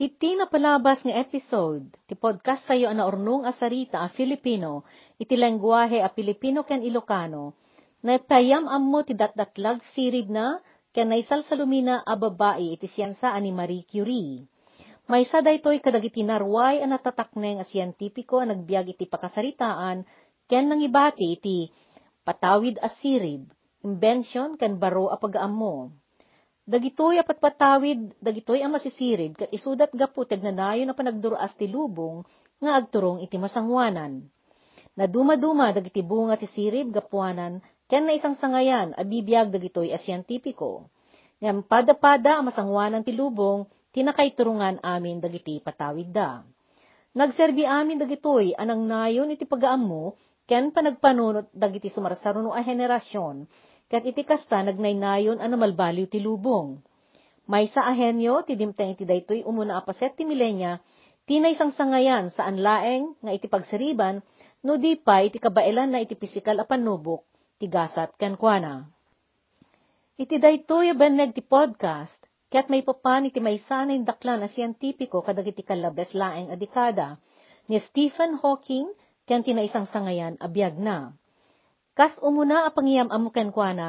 Iti napalabas nga episode, ti podcast tayo na urnong asarita a Filipino, iti lengguwahe a Filipino ken Ilocano, na payam ammo ti datdatlag sirib na, ken naisal sa lumina a babae iti siyansa ani Marie Curie. Maysa daytoy kadagiti narway a natatakneng a siyentipiko a nagbiag iti pakasaritaan, ken nangibati iti patawid a sirib, inbensyon ken baro a pagaammo. Dagitoy apat patawid, dagitoy ang masisirib, kat isudat gaputag na nayo na panagduras ti lubong, nga agturong iti masangwanan. Naduma-duma dagiti bunga ti sirib gapuanan, ken na isang sangayan, abibiyag dagitoy asyantipiko. Ngam pada-pada ang masangwanan ti lubong, tinakayturungan amin dagiti patawid da. Nagserbi amin dagitoy anang nayon iti pagaammo, ken panagpanunot dagiti sumarsaruno a henerasyon, kat iti kasta nagnaynayon ano ti lubong. May sa ahenyo, ti dimteng iti daytoy umuna apaset ti milenya, tinay sang sangayan saan laeng nga iti pagsariban, no di pa iti kabailan na iti pisikal a panubok, ti gasat kankwana. Iti daytoy baneg ti podcast, kat may papan iti may sanay daklan na siyentipiko kadag iti kalabes laeng adikada, ni Stephen Hawking, ken tinaisang sangayan abiyag na. Kas umuna a pangiyam amuken kwa na,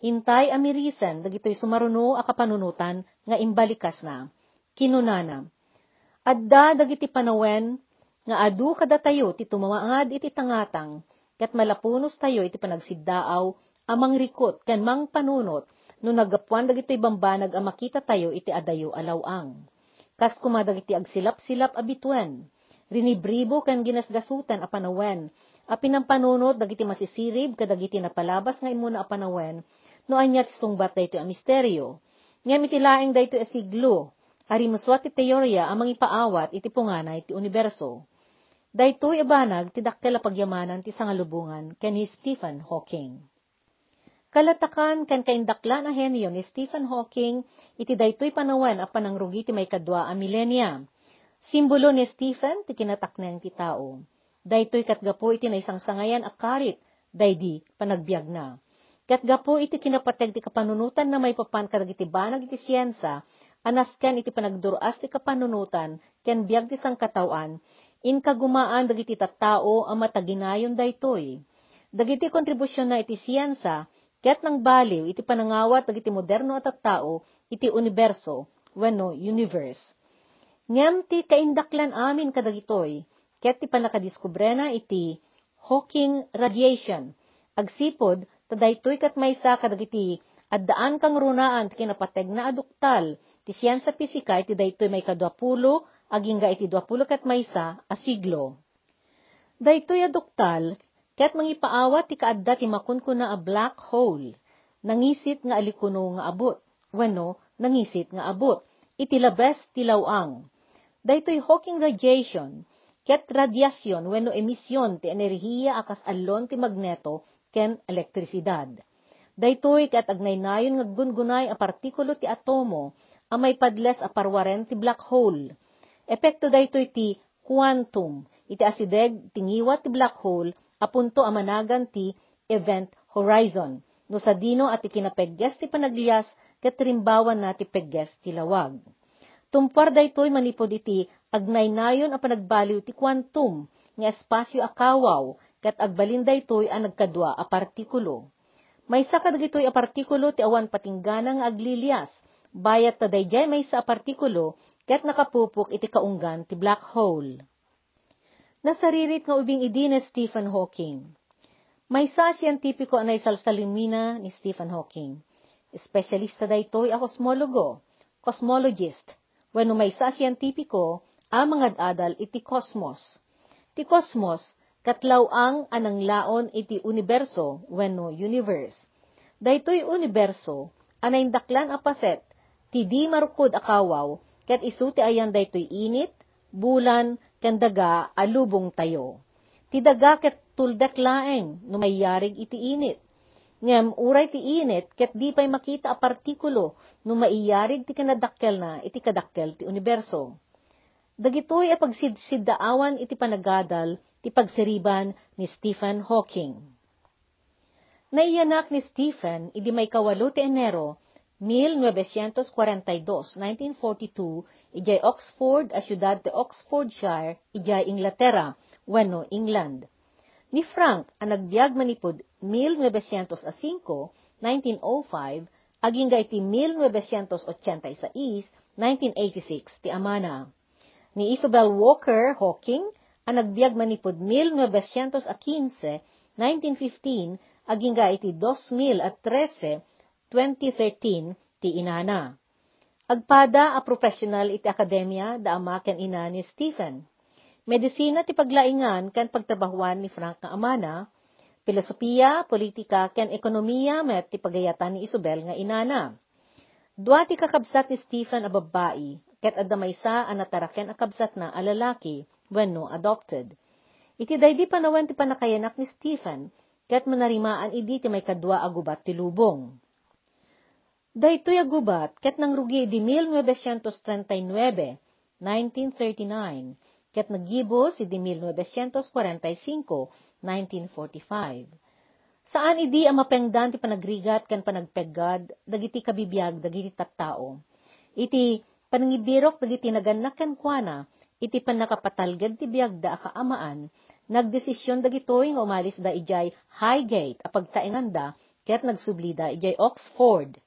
hintay amirisen dagitoy sumaruno a kapanunutan nga imbalikas na. Kinunana. Adda dagiti panawen nga adu kada tayo ti tumamaad iti tangatang ket malapunos tayo iti panagsiddaaw amang rikot ken mang panunot no nagapuan dagitoy bambanag a makita tayo iti adayo alawang. Kas kumadag iti agsilap-silap abituen, rinibribo ken ginasgasutan a panawen a pinampanunot dagiti masisirib kadagiti napalabas nga imuna a panawen no anya ti sungbat dayto a misteryo. Ngem iti laeng dayto a siglo, ari muswat ti teorya amang ipaawat iti punganay ti universo. Daytoy abanag ti dakkel a pagyamanan ti sangalubungan ken ni Stephen Hawking. Kalatakan ken kaindaklan a henyo ni Stephen Hawking iti daytoy panawen a panangrugi ti may kadwa a milenya. Simbolo ni Stephen ti kinatakneng ti tao daytoy katgapo iti na isang sangayan akarit, daydi panagbiag na. Katgapo iti kinapateg ti kapanunutan na may papan kadagiti banag iti siyensa, anasken iti panagduras ti kapanunutan, ken biag ti sangkatawan, in kagumaan dagiti tattao ang mataginayon daytoy. Dagiti kontribusyon na iti siyensa, ket nang baliw iti panangawat dagiti moderno at tattao, iti universo, wenno universe. Ngem ti kaindaklan amin kadagitoy, ket ti panakadiskubre na iti Hawking radiation. Agsipod, tadaytoy kat maysa kadagiti addaan kang runaan ti kinapateg na aduktal ti siyensa pisika iti daytoy may kadwapulo agingga iti dwapulo kat maysa a siglo. Daytoy aduktal ket mangipaawat ti kaadda ti makunkuna a black hole. Nangisit nga alikuno nga abot. Wenno, nangisit nga abot. Iti labes ti lawang. Daytoy Hawking radiation ket radyasyon wenno emisyon ti enerhiya akas allon ti magneto ken elektrisidad. Daytoy ket agnaynayon nga gungunay a partikulo ti atomo a may padles a parwaren ti black hole. Epekto daytoy ti quantum, iti asideg tingiwat ti black hole apunto a managan ti event horizon, no sa dino at ikinapegges ti panaglias ket rimbawan na ti pegges ti lawag. Tumpar daytoy manipod iti agnaynayon a panagbaliw ti quantum nga espasyo akawaw ket agbalin daytoy a nagkadwa a partikulo. Maysa kadagitoy a partikulo ti awan patinggana nga aglilias, bayat ta dayjay maysa a partikulo ket nakapupok iti kaunggan ti black hole. Nasaririt nga ubing idi ni Stephen Hawking. Maysa siyentipiko a naisalsalimina ni Stephen Hawking. Espesyalista daytoy a kosmologo, cosmologist, wenno maysa siyentipiko ang mga adal iti kosmos. Ti kosmos, katlaw ang anang laon iti universo, wenno universe. Daytoy universo, anay daklan apaset, ti di marukod akawaw, ket isu ti ayan daytoy init, bulan, ken daga alubong tayo. Ti daga ket tuldek laeng, no mayarig iti init. Ngem uray ti init, ket di pay makita a partikulo, no maiyarig ti kanadakkel na, iti kadakkel ti universo. Dagitoy a pagsidsiddaawan iti panagadal ti pagsiriban ni Stephen Hawking. Naiyanak ni Stephen idi may kawalo ti Enero 1942, 1942, ijay Oxford a syudad de Oxfordshire, ijay Inglaterra, wenno England. Ni Frank ang nagbiag manipod 1905, 1905, aging iti 1986, 1986 ti Amana. Ni Isabel Walker Hawking, ang nagbiag manipod 1915, 1915, aging ga iti 2013, 2013, ti inana. Agpada a professional iti akademya da ama ken ina ni Stephen. Medisina ti paglaingan kan pagtrabahuan ni Frank nga amana, filosofiya, politika, ken ekonomiya met ti pagayatan ni Isabel nga inana. Dua ti kakabsat ni Stephen a babae, ket adamaysa a nataraken a kabsat na a lalaki, wenno adopted. Iti daydi panawan ti panakayanak ni Stephen, ket manarimaan idi ti may kadwa agubat ti lubong. Daytoy agubat, ket nang rugi di 1939, 1939, ket naggibo si di 1945, 1945. Saan idi ang mapengdan ti panagrigat kan panagpeggad, dagiti kabibiyag, dagiti tattao. Iti panangibirok dagiti naganak ken kuana, iti panakapatalgad ti biyagda akaamaan, nagdesisyon dagitoy nga umalis da ijay Highgate a pagtainanda, ket nagsublida ijay Oxford.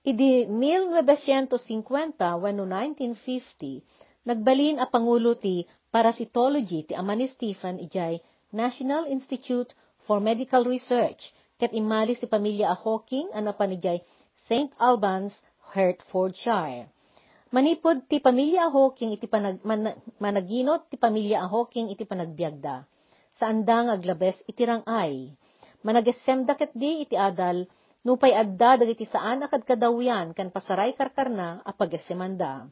Idi 1950 wenno 1950, nagbalin a pangulo ti parasitology ti ama ni Stephen ijay National Institute for Medical Research, ket imalis ti pamilya a Hawking ano panijay St. Albans, Hertfordshire. Manipod ti pamilya a Hawking iti panag, man, managinot ti pamilya a Hawking iti panagbiagda. Saan da nga aglabes iti rangay. Managesemda ket di iti adal, nupay adda dagiti saan akad kadawyan kan pasaray karkarna a pagasemanda.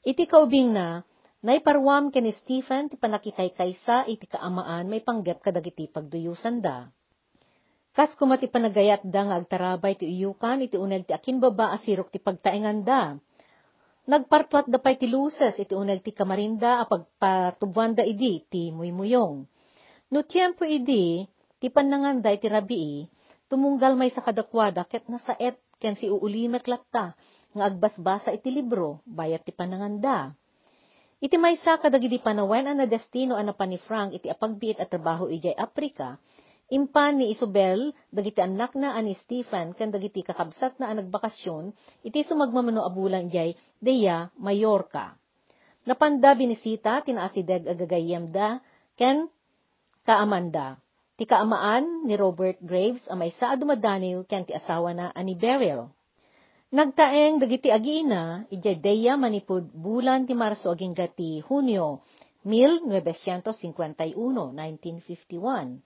Iti kaubing na, Naiparwam ken ni Stephen ti panakikaykaysa iti kaamaan may panggep kadagiti pagduyusan da. Kas kumati panagayat da nga agtarabay ti uyukan iti uneg ti akin baba asirok ti pagtaengan da. Nagpartuat da pay ti luses iti uneg ti kamarinda a pagpatubuan da idi ti muymuyong. No tiempo idi, ti pananganda iti rabii, tumunggal may sa kadakwada ket nasaet ken si uulimek latta nga agbasbasa iti libro bayat ti pananganda. Iti maysa kadagidi panawen ang na destino ana pa ni Frank iti apagbiit at trabaho ijay Aprika, impan ni Isabel, dagiti anak na ani Stephen, kan dagiti kakabsat na ang nagbakasyon, iti sumagmamano abulan ijay Deya, Mallorca. Napanda binisita, tinaasideg agagayem da, ken kaamanda. Ti kaamaan ni Robert Graves, amay sa adumadaniw, ken ti asawa na ani Beryl. Nagtaeng dagiti agiina, ijay deya manipud bulan ti Marso aging gati Hunyo, 1951, 1951.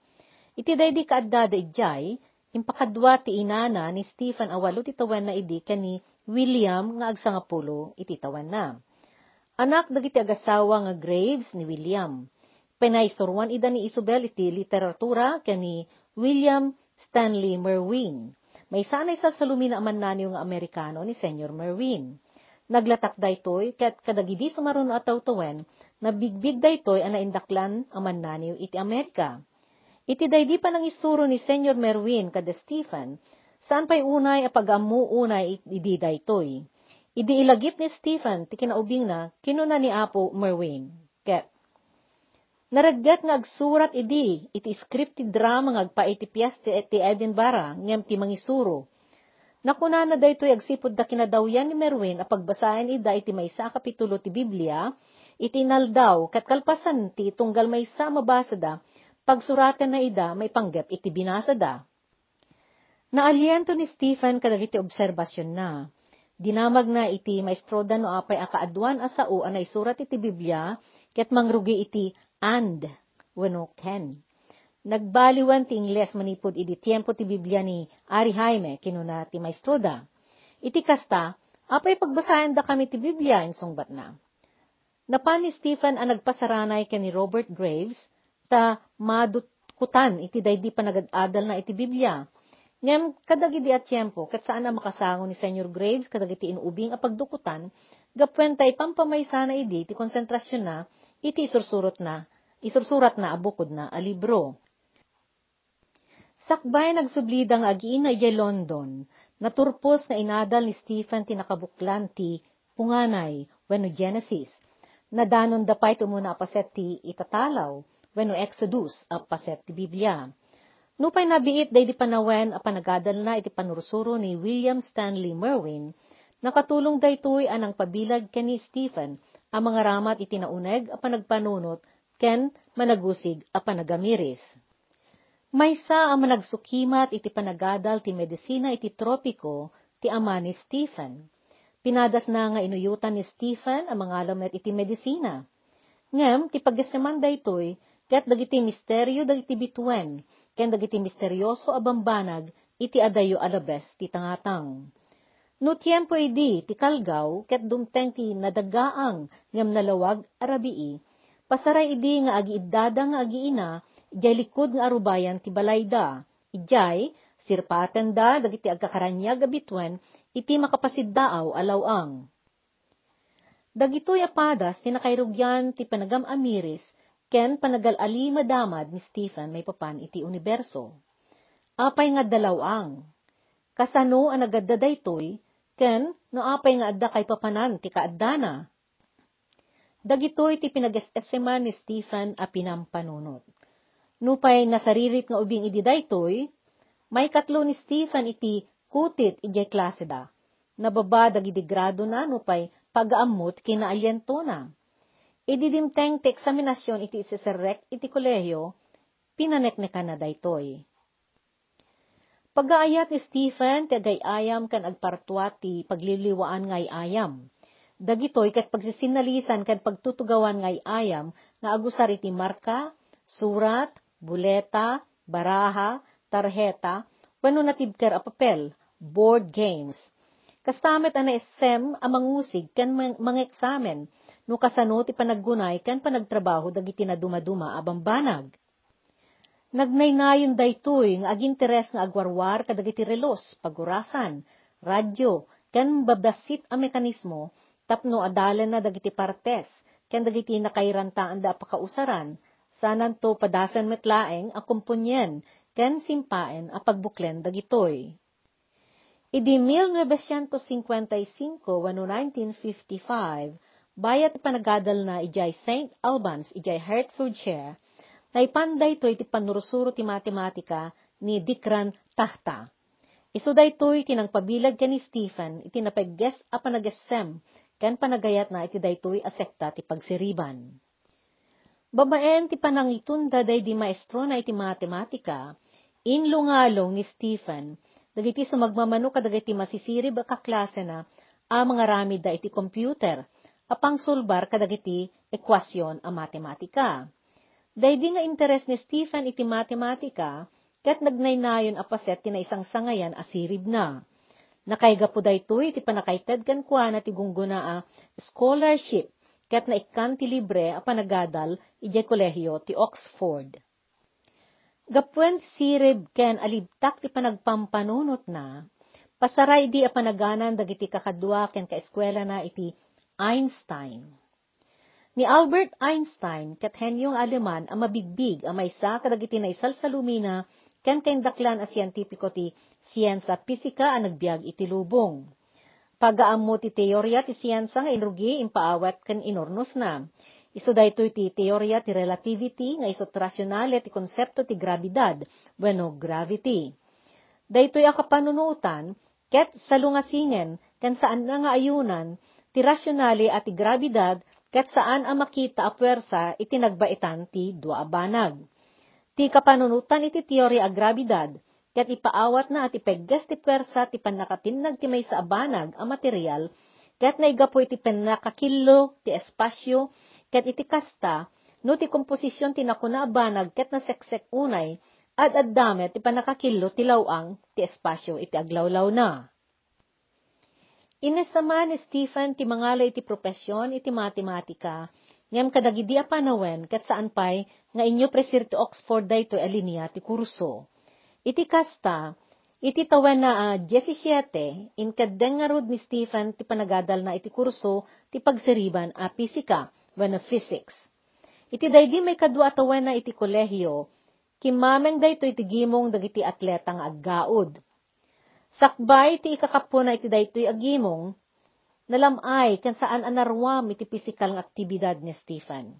Iti daydi kaadda da ijay, impakadwa ti inana ni Stephen awalo ti tawan na idi kani William nga agsangapulo iti tawan na. Anak dagiti agasawa nga Graves ni William. Penaysurwan ida ni Isabel iti literatura kani William Stanley Merwin may sanay sa salumina man nanyo nga Amerikano ni Senyor Merwin. Naglatak daytoy, ket kadagidi sumaruno at tawtawen, na bigbig daytoy ang naindaklan aman nanyo iti Amerika. Iti daydi pa nang isuro ni Senyor Merwin kada Stephen, saan pa'y unay a pag-amu unay idi daytoy. Idi ilagip ni Stephen, ti kinaubing na, kinuna ni Apo Merwin. Ket, Naraggat nga agsurat idi, iti script ti drama nga agpaiti piyas ti, ti Edinburgh, ngem ti mangisuro. Nakuna na daytoy agsipod da kinadawyan ni Merwin a pagbasahin ida iti maysa kapitulo ti Biblia, iti naldaw kat kalpasan ti tunggal maysa mabasa da, pagsuratan na ida may panggap iti binasa da. Naaliento ni Stephen kadagiti obserbasyon na. Dinamag na iti maestroda no apay akaadwan asao anay surat iti Biblia, ket mangrugi iti and wenno ken. Nagbaliwan ti Ingles manipod iti tiempo ti Biblia ni Ari Jaime kinuna ti maestroda. Iti kasta, apay pagbasayan da kami ti Biblia insungbat na. Napan ni Stephen ang nagpasaranay ken ni Robert Graves ta madutkutan iti daydi pa nagadadal na iti Biblia. Ngem kadagidi at tiempo kat saan na makasango ni Senyor Graves kadagiti inubing a pagdukutan gapwen tay pampamaysa na idi ti konsentrasyon na iti isursurot na isursurat na abukod na a libro. Sakbay nagsublidang agiina ijay London, Naturpos nga inadal ni Stephen ti nakabuklan ti punganay wenno Genesis. Nadanon dapay tumuna apaset ti itatalaw wenno Exodus apaset ti Biblia. Nupay nabiit day di panawen a panagadal na iti panursuro ni William Stanley Merwin, nakatulong daytoy anang pabilag ken ni Stephen ang mga ramat iti nauneg a panagpanunot ken managusig a panagamiris. Maysa ang managsukimat iti panagadal ti medisina iti tropiko ti ama ni Stephen. Pinadas na nga inuyutan ni Stephen ang mga alamet iti medisina. Ngem, ti paggeseman daytoy, ket dagiti misteryo dagiti bituen, ken dagiti misteryoso a bambanag iti adayo alabes ti tangatang. No tiempo idi, ti kalgaw, ket dumteng ti nadagaang ngem nalawag arabii, pasaray idi nga agi iddada nga agi ina, ijay likod nga arubayan ti balayda. Ijay, sirpaten da, dagiti agkakaranyag abitwen, iti makapasiddaaw alawang. Dagitoy apadas ti nakairugyan ti panagam amiris, ken panagal-ali madamad ni Stephen may papan iti universo. Apay nga dalawang. Kasano ang nagadda daytoy, ken no apay nga adda kay papanan ti kaaddana. Dagitoy ti pinageseman ni Stephen a pinampanunot. Nupay nasaririt nga ubing idi daytoy, may katlo ni Stephen iti kutit ijay klase da. Nababa dagiti grado na nupay pagaamot kinaalyento na. Ididimteng ti eksaminasyon iti isiserek iti kolehiyo, pinaneknekan na daytoy. Pagaayat ni Stephen, ti agayayam kan agpartwa ti pagliliwaan ngay ayam. Dagitoy kat pagsisinalisan kan pagtutugawan ngay ayam nga agusar iti marka, surat, buleta, baraha, tarheta, wano natibker a papel, board games. Kastamet ana SM a mangusig kan mga eksamen, no kasano ti panaggunay kan panagtrabaho dagiti na dumaduma a bambanag. Nagnaynayon daytoy nga aginteres nga agwarwar kadagiti relos, pagurasan, radyo, ken babasit a mekanismo tapno adalan na dagiti partes, ken dagiti nakairantaan da pakausaran, sanan to padasan metlaeng a kumpunyen, ken simpaen a pagbuklen dagitoy. Idi 1955 wano 1955, bayat panagadal na ijay St. Albans, ijay Hertfordshire, naipanday to iti panurusuro ti matematika ni Dikran Tahta. Iso daytoy tinang pabilag ken ni Stephen iti napagges a panagesem ken panagayat na iti daytoy a sekta ti pagsiriban. Babaen ti panangitunda day di maestro na iti matematika, inlungalong ni Stephen, dagiti sumagmamano kadagiti masisirib a kaklase na a mga ramid da iti computer, apang sulbar kadagiti ekwasyon a matematika. Daydi nga interes ni Stephen iti matematika, ket nagnaynayon apaset ti na isang sangayan asirib na. Nakaiga po daytoy iti panakaited kan kuana ti gungguna a scholarship, ket na ikan ti libre a panagadal iti kolehiyo ti Oxford. Gapwen sirib ken alibtak ti panagpampanunot na, pasaray di a panaganan dagiti kakadwa ken kaeskwela na iti Einstein. Ni Albert Einstein, ket henyong Aleman, ang mabigbig, ang maysa kadagiti na isal sa lumina, ken kaindaklan a siyentipiko ti siyensa pisika a nagbiag iti lubong. Pagaammo ti teorya ti siyensa nga inrugi impaawat ken inornos na. Iso daytoy ti teorya ti relativity nga isot rasyonale ti konsepto ti grabidad, bueno gravity. Daytoy a kapanunutan, ket salungasingen, ken saan na nga ayunan, ti rasyonale at ti grabidad ket saan ang makita a puwersa iti nagbaitan ti dua banag. Ti kapanunutan iti teorya a grabidad, ket ipaawat na at ipegges ti puwersa ti panakatinag ti may sa abanag a material, ket naigapo iti panakakillo ti espasyo, ket iti kasta, no ti komposisyon ti nakuna abanag ket naseksek unay, at addamet ti panakakillo ti lawang ti espasyo iti aglawlaw na. Inasama ni Stephen ti mangalay iti propesyon iti matematika, ngem kadagidi a panawen kat saan pay nga inyo presir ti Oxford daytoy alinia ti kurso. Iti kasta, iti tawen na uh, 17, inkadeng nga ni Stephen ti panagadal na iti kurso ti pagsiriban a pisika, when of physics. Iti daydi may kadwa tawen na iti kolehiyo, kimameng daytoy iti gimong dagiti atletang aggaod. Sakbay ti ikakapo na iti daytoy agimong, nalamay kan saan anarwam iti pisikal nga aktibidad ni Stephen.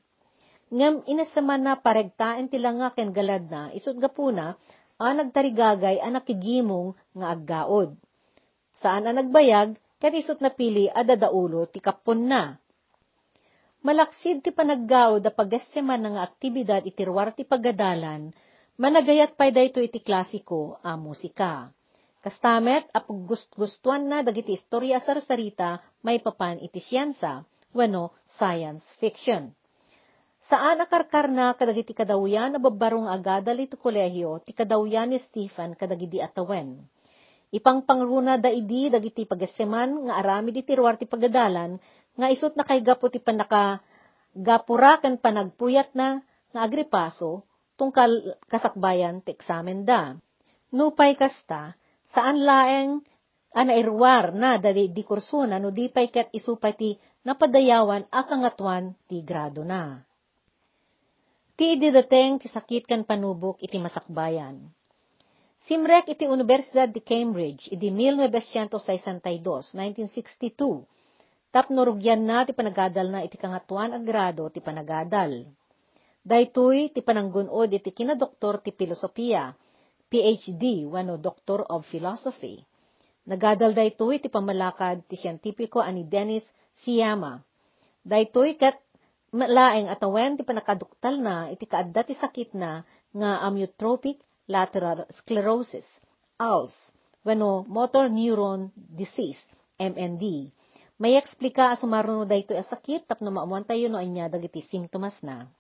Ngam inasaman na paregtaan ti nga ken galad na, isut gapuna, a nagtarigagay a nakigimong nga aggaod. Saan a nagbayag, ket isut napili a dadaulo ti kapon na. Malaksid ti panaggaod a pagaseman nga aktibidad itirwar ti pagadalan, managayat pay dayto iti klasiko a musika. Kastamet, apag gust-gustuan na dagiti istorya sarsarita, may papan iti siyansa, wano science fiction. Saan akarkar na kadagiti kadawyan na babarong agadal iti kolehyo, ti kadawyan ni Stephen kadagiti atawen. Ipang pangruna da idi dagiti pagaseman nga arami di tirwar ti pagadalan, nga isot na kay gapo ti panaka gapura kan panagpuyat na nga agripaso tungkal kasakbayan ti eksamen da. Nupay kasta, saan laeng anairwar na dadi di kursuna no di pay ket isupay ti napadayawan akangatuan ti grado na. Ti ididateng ti sakit kan panubok iti masakbayan. Simrek iti Universidad de Cambridge, iti 1962, 1962, Tapno rugyan na ti panagadal na iti kangatuan agrado ti panagadal. Daytoy ti pananggunod iti kinadoktor ti filosofiya, PhD, wano Doctor of Philosophy. Nagadal daytoy ti pamalakad ti siyentipiko ani Dennis Siyama. Daytoy kat malaeng atawen ti panakaduktal na iti kaadda ti sakit na nga amyotrophic lateral sclerosis, ALS, wano motor neuron disease, MND may eksplika asumaruno dayto asakit tapno maamuan tayo no anya dagiti simptomas na.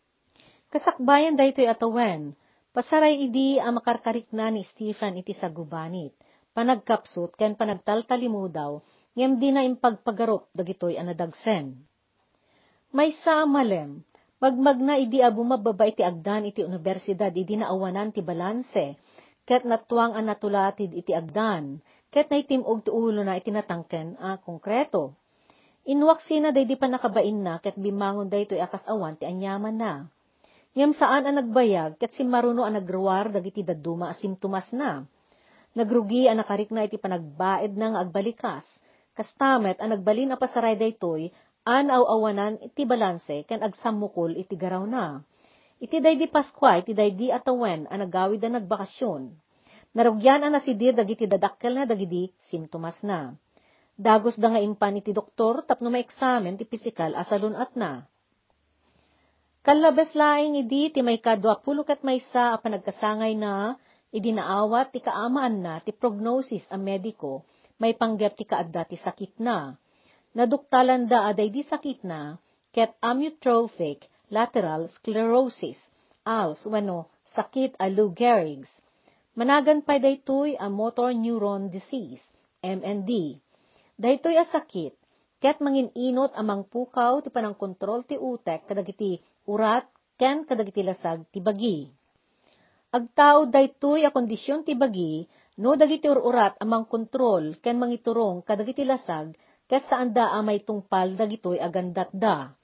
Kasakbayan dayto atawen, pasaray idi ang makarkarik na ni Stephen iti sa gubanit, panagkapsut ken panagtaltalimo daw, ngem di na impagpagarop dagitoy anadagsen. May sa malem, magmagna idi a bumababa iti agdan iti universidad idi naawanan ti balanse, ket natuang ang natulatid iti agdan, ket na itimog ti ulo na itinatangken a konkreto. Inwaksina day di pa nakabain na, ket bimangon day to'y akas awan ti anyaman na. Ngem saan ang nagbayag, ket si maruno ang nagruwar, dagiti daduma asimtumas na. Nagrugi ang nakarik na iti panagbaed na nga agbalikas. Kastamet ang nagbalin a pasaray daytoy, an awanan iti balanse, ken agsamukol iti garaw na. Iti day di Paskwa, iti day di atawen, ang nagawid na nagbakasyon. Narugyan ang nasidir dagiti dadakkel na dagiti simptomas na. Dagos da nga impan iti doktor tapno maeksamen ti pisikal asalun at na. Kalabas laing idi ti may kadwa pulukat may sa a panagkasangay na idinaawat ti kaamaan na ti prognosis a mediko may panggap ti kaadda ti sakit na. Naduktalan da aday di sakit na ket amyotrophic lateral sclerosis, ALS, wano sakit a Lou Gehrig's. Managan pa daytoy a motor neuron disease, MND. Daytoy asakit, ket mangininot amang pukaw ti panang kontrol ti utek kadagiti urat ken kadagiti lasag ti bagi. Agtao daytoy a kondisyon ti bagi no dagiti ururat amang kontrol ken mangiturong kadagiti lasag ket saan da amay tungpal dagitoy agandat da.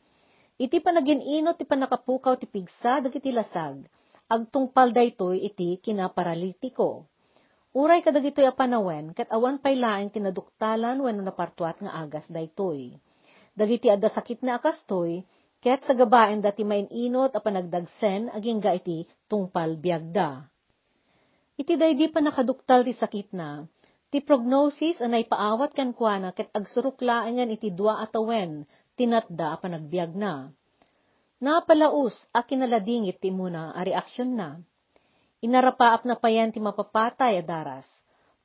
Iti panagininot ti panakapukaw ti pigsa dagiti lasag, agtungpal daytoy iti kinaparalitiko. Uray kadagitoy a panawen, ket awan pay laeng tinaduktalan wenno napartuat nga agas daytoy. Dagiti adda sakit na akastoy, ket sa gabaen dati maininot a panagdagsen aging ga iti tungpal biagda. Iti daydi pa nakaduktal ti sakit na, ti prognosis anay paawat kan kuana ket agsuruklaengan iti dua atawen, tinatda a panagbiag na. Napalaus a kinaladingit ti muna a reaksyon na Inarapaap na payan ti mapapatay a daras.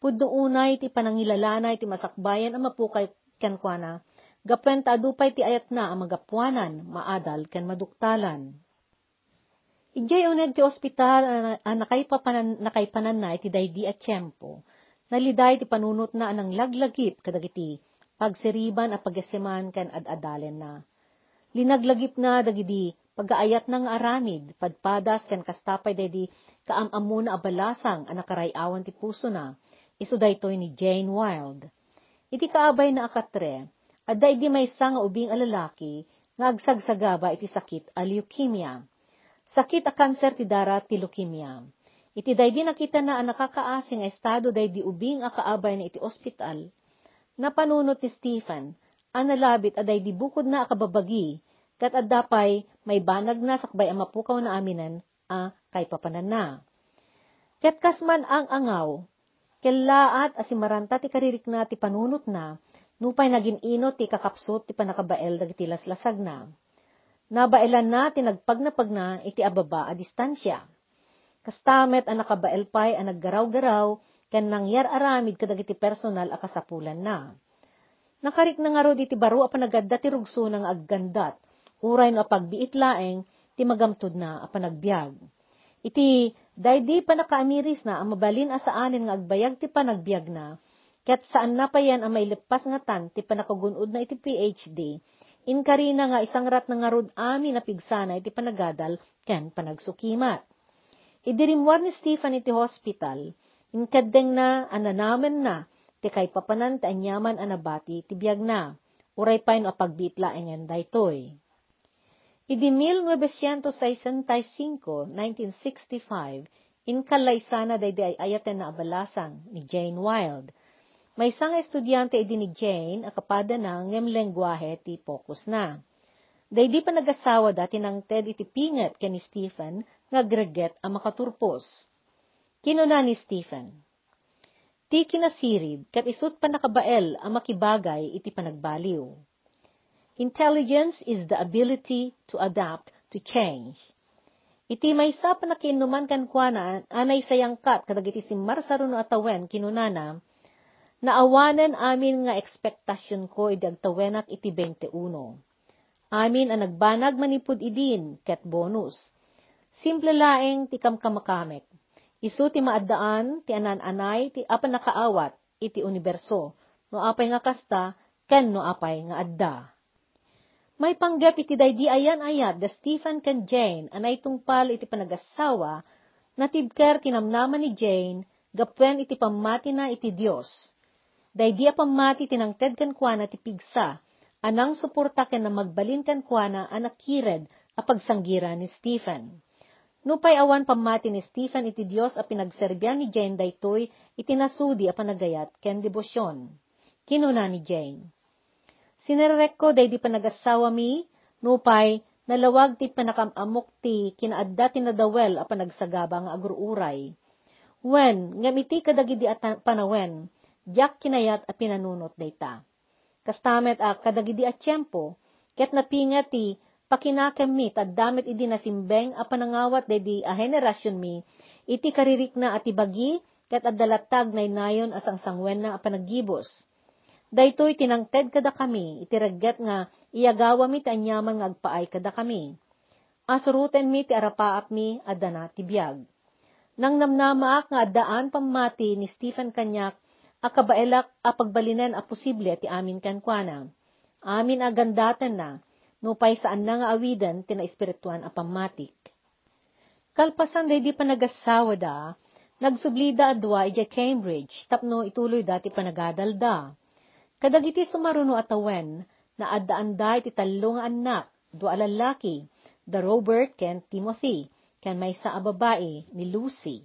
Pudno unay ti panangilalana ti masakbayan ang mapukay kankwana, gapwen adupay ti ayat na ang magapuanan, maadal ken maduktalan. Ijay uneg ti ospital ang nakaipapanan, nakaipanan na iti daydi at tiyempo, naliday ti panunot na anang laglagip kadagiti, pagsiriban a pagaseman ken ad-adalen na. Linaglagip na dagidi pagaayat ng aramid, padpadas ken kastapay dedi kaamamo na abalasang ang nakarayawan ti puso na, iso daytoy ni Jane Wild. Iti kaabay na akatre, adda idi may nga ubing alalaki, nga agsagsagaba iti sakit a leukemia. Sakit a kanser ti dara ti leukemia. Iti day di nakita na ang nakakaasing estado day di ubing akaabay na iti ospital. Napanunot ni Stephen, analabit aday di bukod na akababagi, kat addapay may banag na sakbay ang mapukaw na aminan, a kay papanan na. Ket kasman ang angaw, kelaat asimaranta ti karirik na ti panunot na, nupay naging ino ti kakapsot ti panakabael dagiti laslasag na. Nabaelan na ti nagpagnapag na iti ababa a distansya Kastamet ang nakabaelpay ang naggaraw-garaw, ken nangyar aramid kadagiti personal a kasapulan na. Nakarik na nga ro iti baro a panagadda ti rugso ng aggandat, uray no pagbiit laeng, ti magamtud na a panagbiag. Iti daydi pa nakaamiris na ang mabalin asaanin nga agbayag ti panagbiag na, ket saan na pa yan ang mailipas nga tan ti panakagunod na iti PhD, inkarina nga isang rat na nga rod amin na pigsana iti panagadal ken panagsukimat. Idirimwar ni Stephen iti hospital, inkadeng na ananamen na, ti kay papanan ti anyaman anabati ti biyag na, uray pa no apagbitla engen daytoy. Idi 1965, 1965, inkalay sana day ay ayaten na abalasan ni Jane Wilde. May isang estudyante idi ni Jane, akapada na ngem lengguwahe ti focus na. Day di pa nagasawa dati ng Ted iti pingat ken ni Stephen nga greget ang makaturpos. Kinuna ni Stephen, Ti kinasirib, kat isut pa nakabael ang makibagay iti panagbaliw. Intelligence is the ability to adapt to change. Iti may sa pa nakinuman kan kuana, anay sayangkat kadagiti si Marsaruno atawen kinunana, naawanan amin nga ekspektasyon ko idagtawenak iti 21. Amin ang nagbanag manipud idin, ket bonus. Simple laeng ti kamkamakamek. Isu ti maaddaan, ti anan-anay, ti apan nakaawat, iti universo. No apay nga kasta, ken no apay nga adda. May panggap iti daydi ayan ayat da Stephen ken Jane anay tungpal iti panagasawa natibker kinamnaman ni Jane gapwen iti pamati na iti Dios. Daydi a pamati tinangted ken kuana ti pigsa anang suporta ken na magbalin kan kuana anak kired a pagsanggira ni Stephen. Nupay awan pamati ni Stephen iti Dios a pinagserbyan ni Jane daytoy itinasudi a panagayat ken debosyon. Kinuna ni Jane. Sinerek ko day di panagasawa mi, nupay nalawag ti panakamamok ti kinaadda ti nadawel a panagsagaba nga agururay. Wen, ngamiti kadagidi at panawen, jak kinayat a pinanunot dayta kastamet a kadagidi a tiyempo, ket napingat ti pakinakam mi damit idi nasimbeng a panangawat dedi a henerasyon mi, iti karirik na ati bagi, ket adalatag na inayon asang sangwen na a panagibos. Daytoy tinangted kada kami, iti regget nga iyagawa mi ti anyaman nga agpaay kada kami. Asuruten mi ti arapaap mi adana ti biyag. Nang namnamaak nga addaan pamati ni Stephen Kanyak akabaelak a pagbalinan a posible ti amin kankwana. Amin a gandatan na, nupay saan na nga awidan tina espirituan a pamatik. Kalpasan day di pa nagasawa da, nagsublida adwa ija Cambridge, tapno ituloy dati panagadalda. Kadagiti sumaruno atawen, na addaan da iti talong anak, dua lalaki, the Robert ken Timothy, ken may sa ababae ni Lucy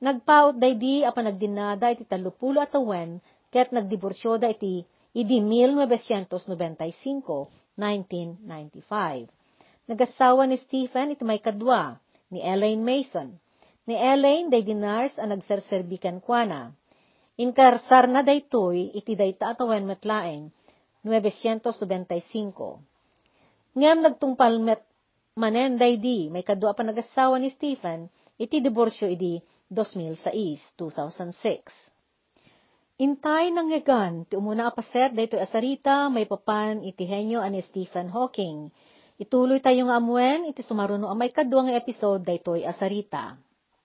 Nagpaut day di apa nagdinada iti talupulo at awen, ket nagdiborsyo da iti idi 1995, 1995. Nagasawa ni Stephen iti may kadwa, ni Elaine Mason. Ni Elaine day dinars ang nagserserbikan kwa na. Inkarsar na daytoy iti dayta atawen metlaeng, 995. Ngam nagtungpal met manen day di, may kadwa pa nagasawa ni Stephen, iti diborsyo idi 2006, 2006. Intay nang ngegan, ti umuna apaset dayto asarita, may papan iti henyo ani Stephen Hawking. Ituloy tayo nga amuen, iti sumaruno amay kaduang episode daytoy asarita.